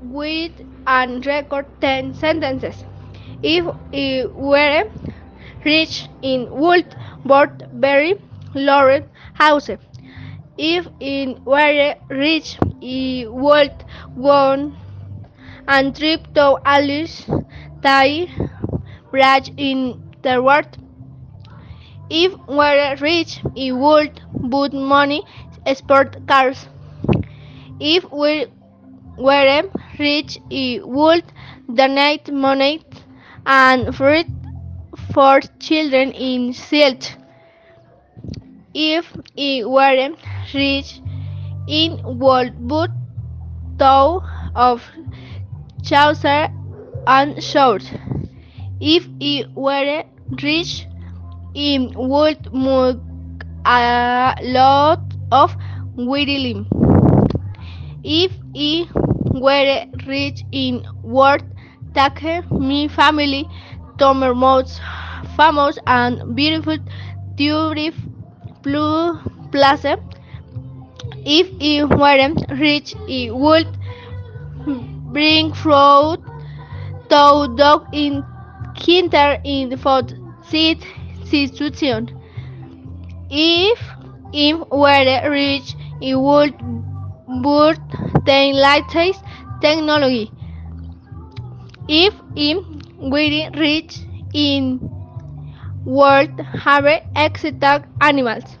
with and record 10 sentences. If it were rich in wood, board, very laurel, house. If it were rich in wood, won and trip to Alice, tie, branch in the world. If were rich in wood, but money, sport cars. If we were rich in would donate money and fruit for children in silt. If he were rich in wood but thought of Chaucer and short. If he were rich in would mug a lot of whittling. If it were rich in word, take me family to my most famous and beautiful Turif Plaza. If it weren't rich, it would bring fruit to dog in kinder in food seat situation. If it were rich, it would boost the latest technology. If it were rich in world have exotic animals.